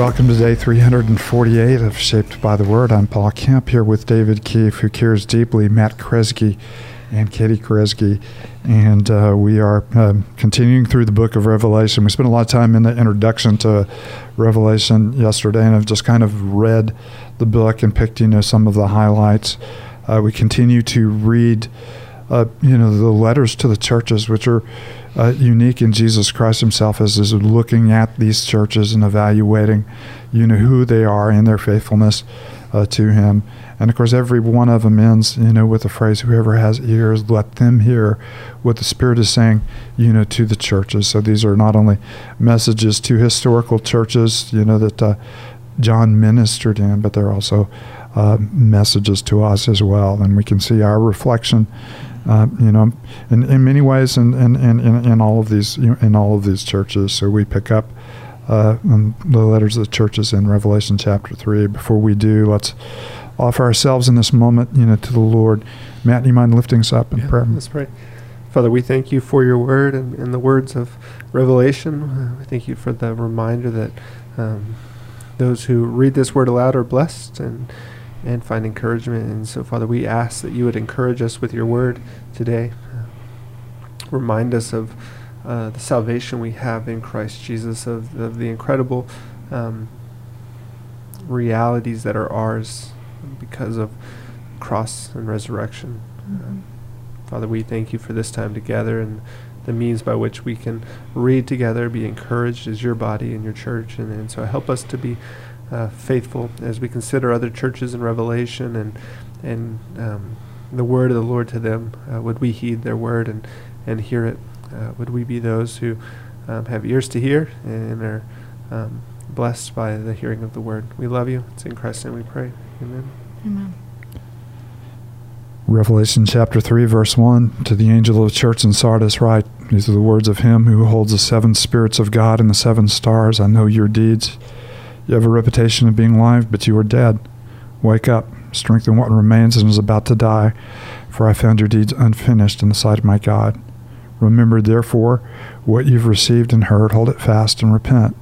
welcome to day 348 of Shaped by the Word. I'm Paul Kemp here with David Keefe, who cares deeply, Matt Kresge, and Katie Kresge. And uh, we are um, continuing through the book of Revelation. We spent a lot of time in the introduction to Revelation yesterday, and I've just kind of read the book and picked, you know, some of the highlights. Uh, we continue to read, uh, you know, the letters to the churches, which are uh, unique in Jesus Christ Himself as is looking at these churches and evaluating, you know, who they are and their faithfulness uh, to Him. And of course, every one of them ends, you know, with the phrase, "Whoever has ears, let them hear what the Spirit is saying," you know, to the churches. So these are not only messages to historical churches, you know, that uh, John ministered in, but they're also uh, messages to us as well, and we can see our reflection uh, you know, in, in many ways, in, in, in, in all of these in all of these churches. So we pick up uh, the letters of the churches in Revelation chapter three. Before we do, let's offer ourselves in this moment, you know, to the Lord. Matt, do you mind lifting us up in yeah, prayer? Let's pray. Father, we thank you for your word and, and the words of Revelation. Uh, we thank you for the reminder that um, those who read this word aloud are blessed and and find encouragement. And so, Father, we ask that you would encourage us with your word today. Remind us of uh, the salvation we have in Christ Jesus, of, of the incredible um, realities that are ours because of cross and resurrection. Mm-hmm. Uh, Father, we thank you for this time together and the means by which we can read together, be encouraged as your body and your church. And, and so help us to be uh, faithful as we consider other churches in Revelation and and um, the word of the Lord to them. Uh, would we heed their word and and hear it? Uh, would we be those who um, have ears to hear and are um, blessed by the hearing of the word? We love you. It's in Christ's name we pray. Amen. Amen. Revelation chapter 3, verse 1 To the angel of the church in Sardis, write These are the words of him who holds the seven spirits of God and the seven stars. I know your deeds you have a reputation of being alive, but you are dead. Wake up, strengthen what remains and is about to die, for I found your deeds unfinished in the sight of my God. Remember, therefore, what you've received and heard, hold it fast and repent.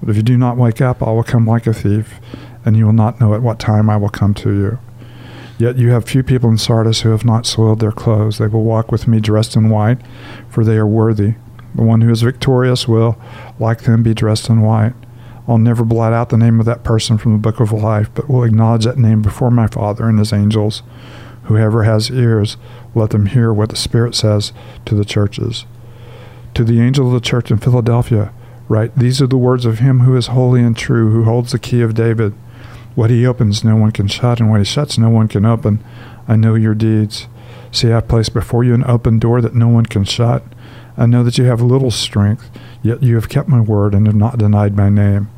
But if you do not wake up, I will come like a thief, and you will not know at what time I will come to you. Yet you have few people in Sardis who have not soiled their clothes. They will walk with me dressed in white, for they are worthy. The one who is victorious will, like them, be dressed in white. I'll never blot out the name of that person from the book of life, but will acknowledge that name before my Father and his angels. Whoever has ears, let them hear what the Spirit says to the churches. To the angel of the church in Philadelphia, write These are the words of him who is holy and true, who holds the key of David. What he opens, no one can shut, and what he shuts, no one can open. I know your deeds. See, I place before you an open door that no one can shut. I know that you have little strength, yet you have kept my word and have not denied my name.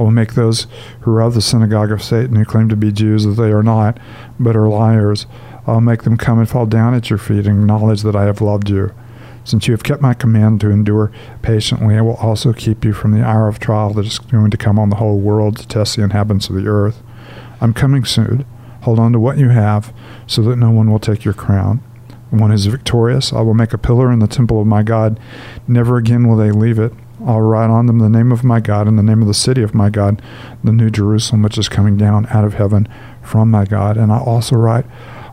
I will make those who are of the synagogue of Satan, who claim to be Jews, that they are not, but are liars. I'll make them come and fall down at your feet and acknowledge that I have loved you. Since you have kept my command to endure patiently, I will also keep you from the hour of trial that is going to come on the whole world to test the inhabitants of the earth. I'm coming soon. Hold on to what you have, so that no one will take your crown. One is victorious, I will make a pillar in the temple of my God. Never again will they leave it. I'll write on them the name of my God and the name of the city of my God, the new Jerusalem, which is coming down out of heaven from my God. And I'll also write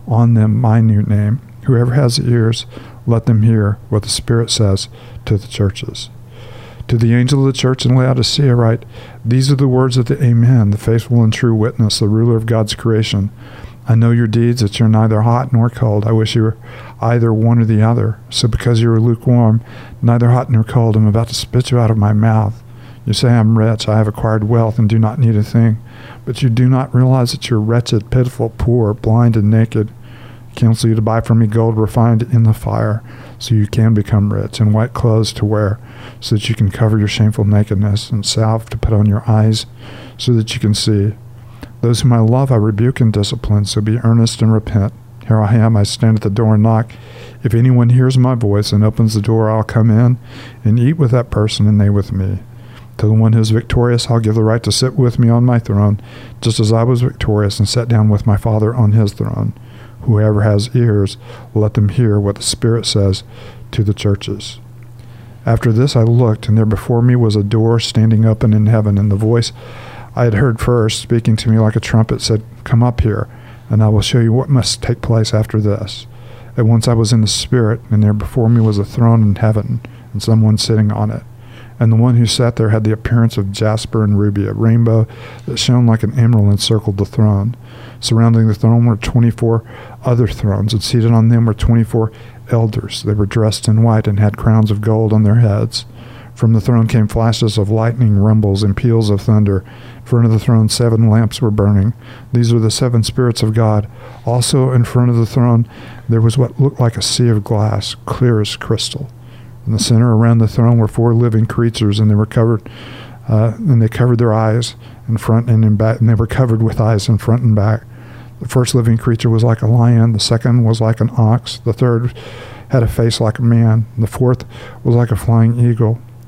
on them my new name. Whoever has ears, let them hear what the Spirit says to the churches. To the angel of the church in Laodicea, write These are the words of the Amen, the faithful and true witness, the ruler of God's creation. I know your deeds, that you're neither hot nor cold. I wish you were either one or the other. So because you are lukewarm, neither hot nor cold, I'm about to spit you out of my mouth. You say, I'm rich, I have acquired wealth, and do not need a thing. But you do not realize that you're wretched, pitiful, poor, blind, and naked. I counsel you to buy from me gold refined in the fire, so you can become rich, and white clothes to wear, so that you can cover your shameful nakedness, and salve to put on your eyes, so that you can see. Those whom I love I rebuke and discipline, so be earnest and repent. Here I am, I stand at the door and knock. If anyone hears my voice and opens the door, I'll come in and eat with that person and they with me. To the one who is victorious, I'll give the right to sit with me on my throne, just as I was victorious and sat down with my Father on his throne. Whoever has ears, let them hear what the Spirit says to the churches. After this I looked, and there before me was a door standing open in heaven, and the voice I had heard first, speaking to me like a trumpet, said, Come up here, and I will show you what must take place after this. At once I was in the Spirit, and there before me was a throne in heaven, and someone sitting on it. And the one who sat there had the appearance of jasper and ruby, a rainbow that shone like an emerald encircled the throne. Surrounding the throne were twenty four other thrones, and seated on them were twenty four elders. They were dressed in white and had crowns of gold on their heads. From the throne came flashes of lightning, rumbles, and peals of thunder. In front of the throne, seven lamps were burning. These were the seven spirits of God. Also, in front of the throne, there was what looked like a sea of glass, clear as crystal. In the center around the throne were four living creatures, and they were covered, uh, and they covered their eyes in front and in back, and they were covered with eyes in front and back. The first living creature was like a lion, the second was like an ox, the third had a face like a man, the fourth was like a flying eagle.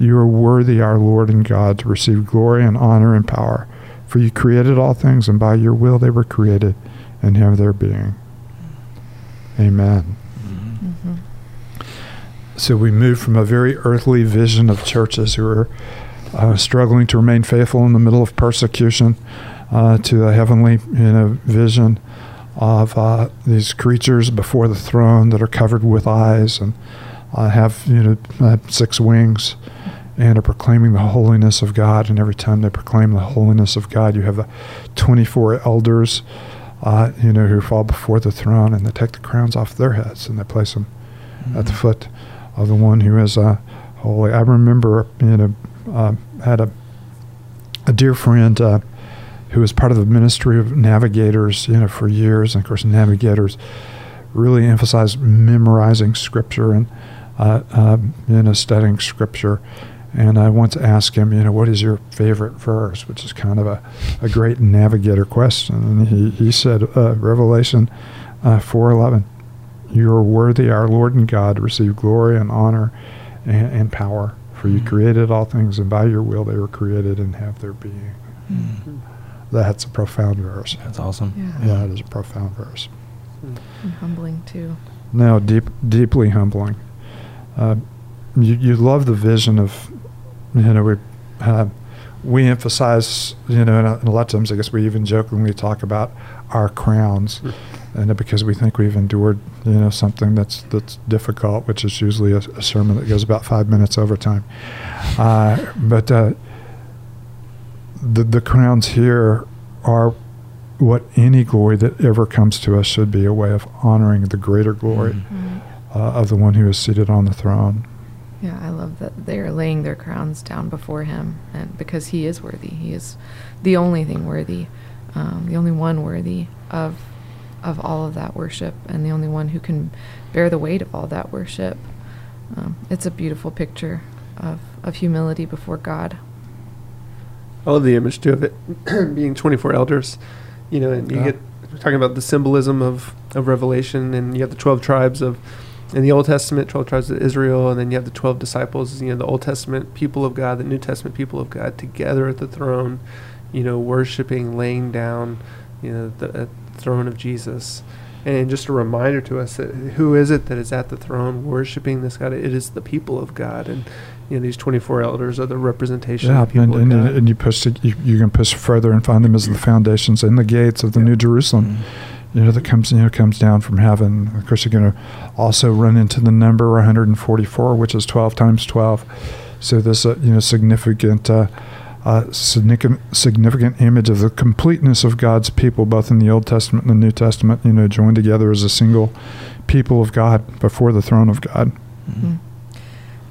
You are worthy, our Lord and God, to receive glory and honor and power. For you created all things, and by your will they were created and have their being. Amen. So we move from a very earthly vision of churches who are uh, struggling to remain faithful in the middle of persecution uh, to a heavenly you know, vision of uh, these creatures before the throne that are covered with eyes and uh, have you know uh, six wings and are proclaiming the holiness of God. And every time they proclaim the holiness of God, you have the 24 elders, uh, you know, who fall before the throne and they take the crowns off their heads and they place them mm-hmm. at the foot of the one who is uh, holy. I remember, you know, uh, had a a dear friend uh, who was part of the ministry of navigators, you know, for years. And of course, navigators really emphasize memorizing scripture and uh, uh, you know studying scripture. And I once asked him, you know, what is your favorite verse, which is kind of a, a great navigator question. And he, he said, uh, Revelation uh, 4.11 you are worthy, our Lord and God, to receive glory and honor and, and power. For you mm-hmm. created all things, and by your will they were created and have their being. Mm-hmm. That's a profound verse. That's awesome. Yeah, yeah it is a profound verse. And humbling too. No, deep, deeply humbling. Uh, you, you love the vision of, you know, we, uh, we emphasize, you know, and a lot of times I guess we even jokingly talk about our crowns. Mm-hmm and because we think we've endured, you know, something that's that's difficult, which is usually a, a sermon that goes about five minutes over time. Uh, but uh, the the crowns here are what any glory that ever comes to us should be a way of honoring the greater glory mm-hmm. uh, of the one who is seated on the throne. Yeah, I love that they are laying their crowns down before him, and because he is worthy, he is the only thing worthy, um, the only one worthy of of all of that worship and the only one who can bear the weight of all that worship. Um, it's a beautiful picture of, of humility before God. I love the image too of it being 24 elders, you know, and you yeah. get talking about the symbolism of, of Revelation, and you have the 12 tribes of, in the Old Testament, 12 tribes of Israel, and then you have the 12 disciples, you know, the Old Testament people of God, the New Testament people of God together at the throne, you know, worshiping, laying down, you know, the, throne of Jesus. And just a reminder to us that who is it that is at the throne worshiping this God? It is the people of God. And you know, these 24 elders are the representation yeah, of people and, and, and you push it, you, you, can push further and find them as the foundations and the gates of the yeah. New Jerusalem. Mm-hmm. You know that comes you know comes down from heaven. Of course, you're going to also run into the number 144, which is 12 times 12. So this uh, you know significant uh, a significant, significant image of the completeness of God's people, both in the Old Testament and the New Testament, you know, joined together as a single people of God before the throne of God. Mm-hmm.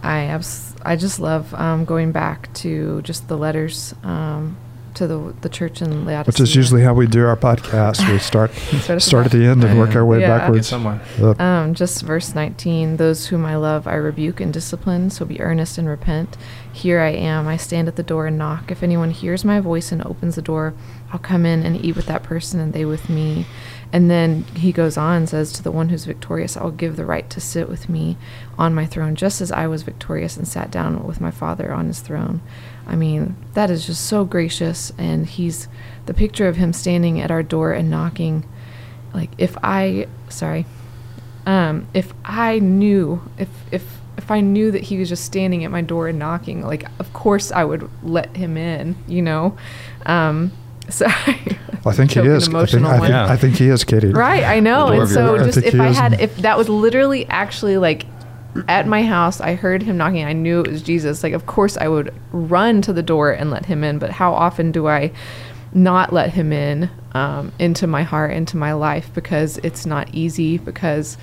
I abs- I just love um, going back to just the letters um, to the the church in Laodicea. Which is usually how we do our podcast. We start Start at start at the the end and work our way yeah. Get backwards. somewhere. Uh, Um, just verse 19 Those whom I love, I rebuke and discipline, so be earnest and repent. Here I am. I stand at the door and knock. If anyone hears my voice and opens the door, I'll come in and eat with that person and they with me. And then he goes on and says, To the one who's victorious, I'll give the right to sit with me on my throne, just as I was victorious and sat down with my Father on his throne. I mean, that is just so gracious. And he's the picture of him standing at our door and knocking. Like, if I, sorry, um, if I knew if if if I knew that he was just standing at my door and knocking, like of course I would let him in, you know. Um, so I think he is. I think, I, think. Yeah. I think he is, Katie. right, I know. And so just if I had if that was literally actually like at my house, I heard him knocking, I knew it was Jesus. Like of course I would run to the door and let him in, but how often do I not let him in um, into my heart, into my life? Because it's not easy because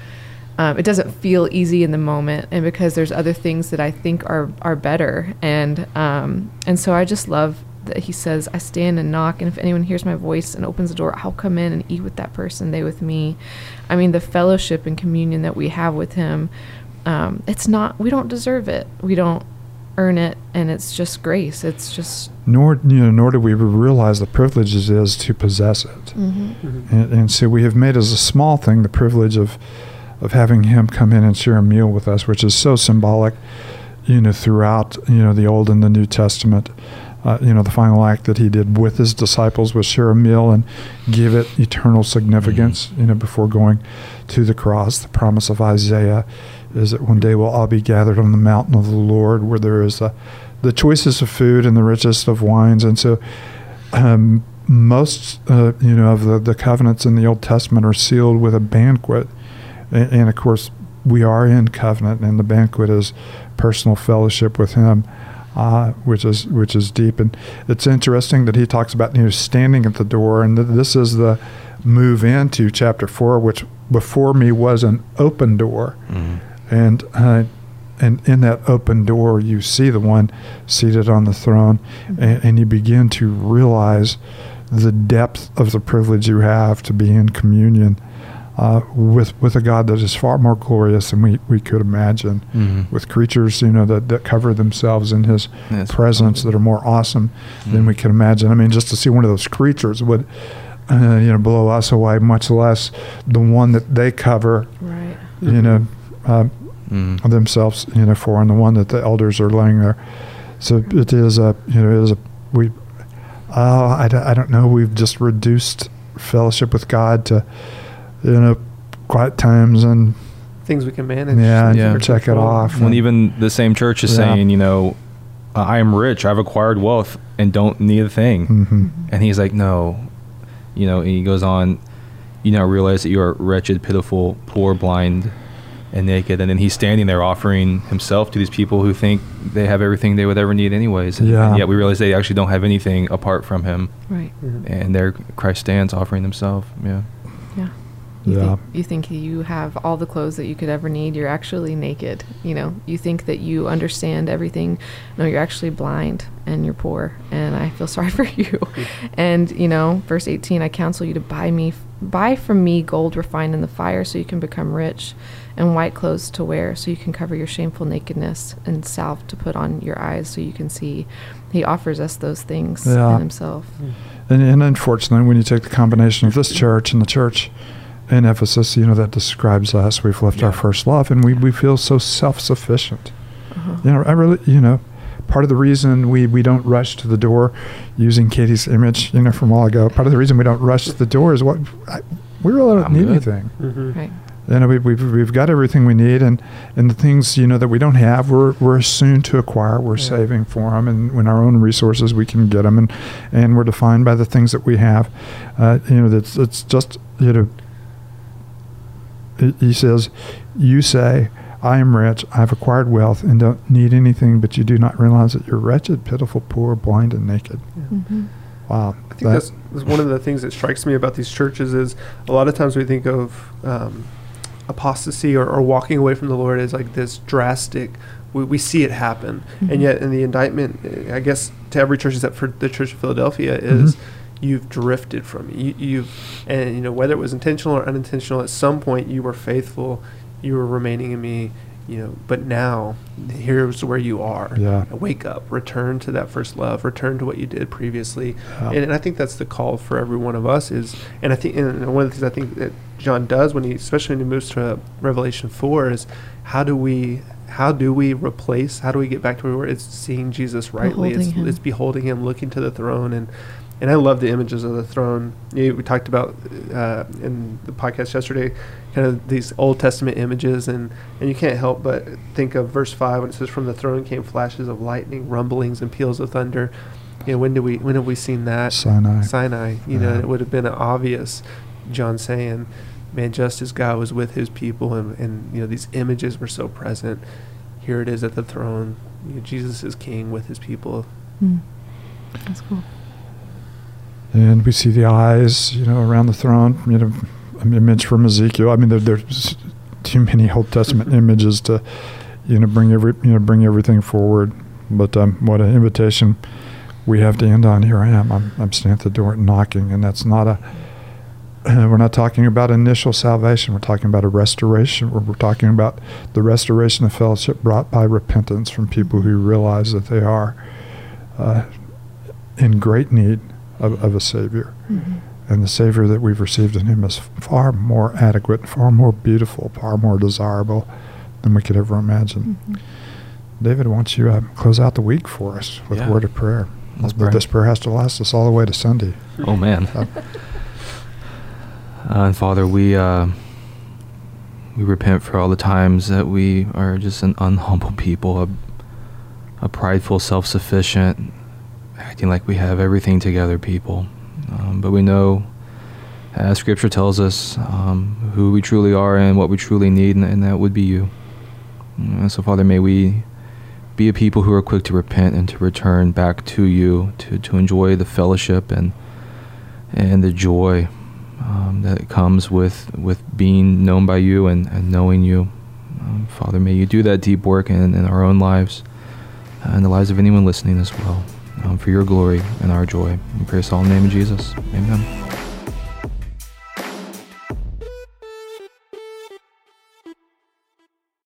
um, it doesn't feel easy in the moment and because there's other things that I think are are better. And um, and so I just love that he says I stand and knock and if anyone hears my voice and opens the door I'll come in and eat with that person they with me. I mean the fellowship and communion that we have with him um, it's not we don't deserve it we don't earn it and it's just grace it's just Nor you know, nor do we realize the privilege it is to possess it. Mhm. And, and so we have made as a small thing the privilege of of having him come in and share a meal with us, which is so symbolic, you know, throughout you know the Old and the New Testament. Uh, you know, the final act that he did with his disciples was share a meal and give it eternal significance. You know, before going to the cross, the promise of Isaiah is that one day we'll all be gathered on the mountain of the Lord, where there is the the choicest of food and the richest of wines, and so um, most uh, you know of the, the covenants in the Old Testament are sealed with a banquet, and, and of course we are in covenant, and the banquet is personal fellowship with Him, uh, which is which is deep. And it's interesting that he talks about you know standing at the door, and th- this is the move into chapter four, which before me was an open door, Mhm. And uh, and in that open door you see the one seated on the throne, and, and you begin to realize the depth of the privilege you have to be in communion uh, with with a God that is far more glorious than we, we could imagine. Mhm. With creatures, you know, that, that cover themselves in His Yes. presence that are more awesome than we can imagine. I mean, just to see one of those creatures would, uh, you know, blow us away. Much less the one that they cover, right you know, uh, Mhm. themselves, you know, for, and the one that the elders are laying there. So it is a, you know, it is a we. Oh, I, don't- I don't know. We've just reduced fellowship with God to, you know, quiet times and Things we can manage. yeah, and Yeah. check it off. When even the same church is Yeah. saying, you know, uh, I am rich, I've acquired wealth, and don't need a thing. hmm And he's like, no. You know, and he goes on, you now realize that you are wretched, pitiful, poor, blind, and naked. And then he's standing there offering himself to these people who think they have everything they would ever need, anyways. And, Yeah. and yet we realize they actually don't have anything apart from him. right Mhm. And there Christ stands offering himself. Yeah. Yeah. You, Yeah. think, you think you have all the clothes that you could ever need. You're actually naked. You know, you think that you understand everything. No, you're actually blind and you're poor. And I feel sorry for you. And, you know, verse 18, I counsel you to buy me, buy from me gold refined in the fire so you can become rich and white clothes to wear so you can cover your shameful nakedness and salve to put on your eyes so you can see. He offers us those things Yeah. in himself. And, and unfortunately, when you take the combination of this church and the church in Ephesus, you know, that describes us. We've left our first love and we, we feel so self sufficient. Uh-huh. You know, I really, you know, part of the reason we, we don't rush to the door using Katie's image, you know, from a while ago, part of the reason we don't rush to the door is what I, we really don't I'm need good. anything. Mhm. Right. You know, we, we've, we've got everything we need, and, and the things, you know, that we don't have, we're, we're soon to acquire. We're Yeah. saving for them, and when our own resources, we can get them, and, and we're defined by the things that we have. Uh, you know, that's it's just, you know, he- he says, You say, I am rich, I've acquired wealth, and don't need anything, but you do not realize that you're wretched, pitiful, poor, blind, and naked. hmm Wow. I think that's, that's one of the things that strikes me about these churches is a lot of times we think of um, apostasy or, or walking away from the Lord as like this drastic we, we see it happen. Mhm. And yet, in the indictment, uh, I guess to every church except for the Church of Philadelphia, is Mhm. You've drifted from me. You, you've, and you know whether it was intentional or unintentional, at some point you were faithful, you were remaining in me. You know, but now here's where you are. Yeah. Wake up, return to that first love, return to what you did previously. Yeah. And, and I think that's the call for every one of us is, and I think, and one of the things I think that John does when he, especially when he moves to Revelation four, is how do we, how do we replace, how do we get back to where we were? It's seeing Jesus rightly. Beholding It's, him. it's beholding him, looking to the throne, and and I love the images of the throne. You we talked about uh, in the podcast yesterday, kind of these Old Testament images, and and you can't help but think of verse five when it says, "From the throne came flashes of lightning, rumblings, and peals of thunder." You know, when do we when have we seen that? Sinai. Sinai. You know, it would have been obvious. John saying, "Man, just as God was with His people, and, and you know these images were so present. Here it is at the throne. You know, Jesus is King with His people. Mm. That's cool. And we see the eyes, you know, around the throne. You know, an image from Ezekiel. I mean, there, there's too many Old Testament images to, you know, bring every, you know, bring everything forward. But um, what an invitation we have to end on. Here I am. I'm, I'm standing at the door knocking, and that's not a. We're not talking about initial salvation. We're talking about a restoration. We're, we're talking about the restoration of fellowship brought by repentance from people who realize that they are uh, in great need of, of a Savior. Mhm. And the Savior that we've received in Him is far more adequate, far more beautiful, far more desirable than we could ever imagine. Mhm. David, why don't you uh, close out the week for us with Yeah. a word of prayer? Let's but pray. this prayer has to last us all the way to Sunday. Oh man. Uh, Uh, and Father, we uh, we repent for all the times that we are just an unhumble people, a, a prideful, self-sufficient, acting like we have everything together people. Um, but we know, as Scripture tells us, um, who we truly are and what we truly need, and, and that would be you. And so, Father, may we be a people who are quick to repent and to return back to you, to, to enjoy the fellowship and and the joy um, that comes with with being known by you and, and knowing you. Um, Father, may you do that deep work in, in our own lives and the lives of anyone listening as well. Um, for your glory and our joy. We pray this all in the name of Jesus. Amen.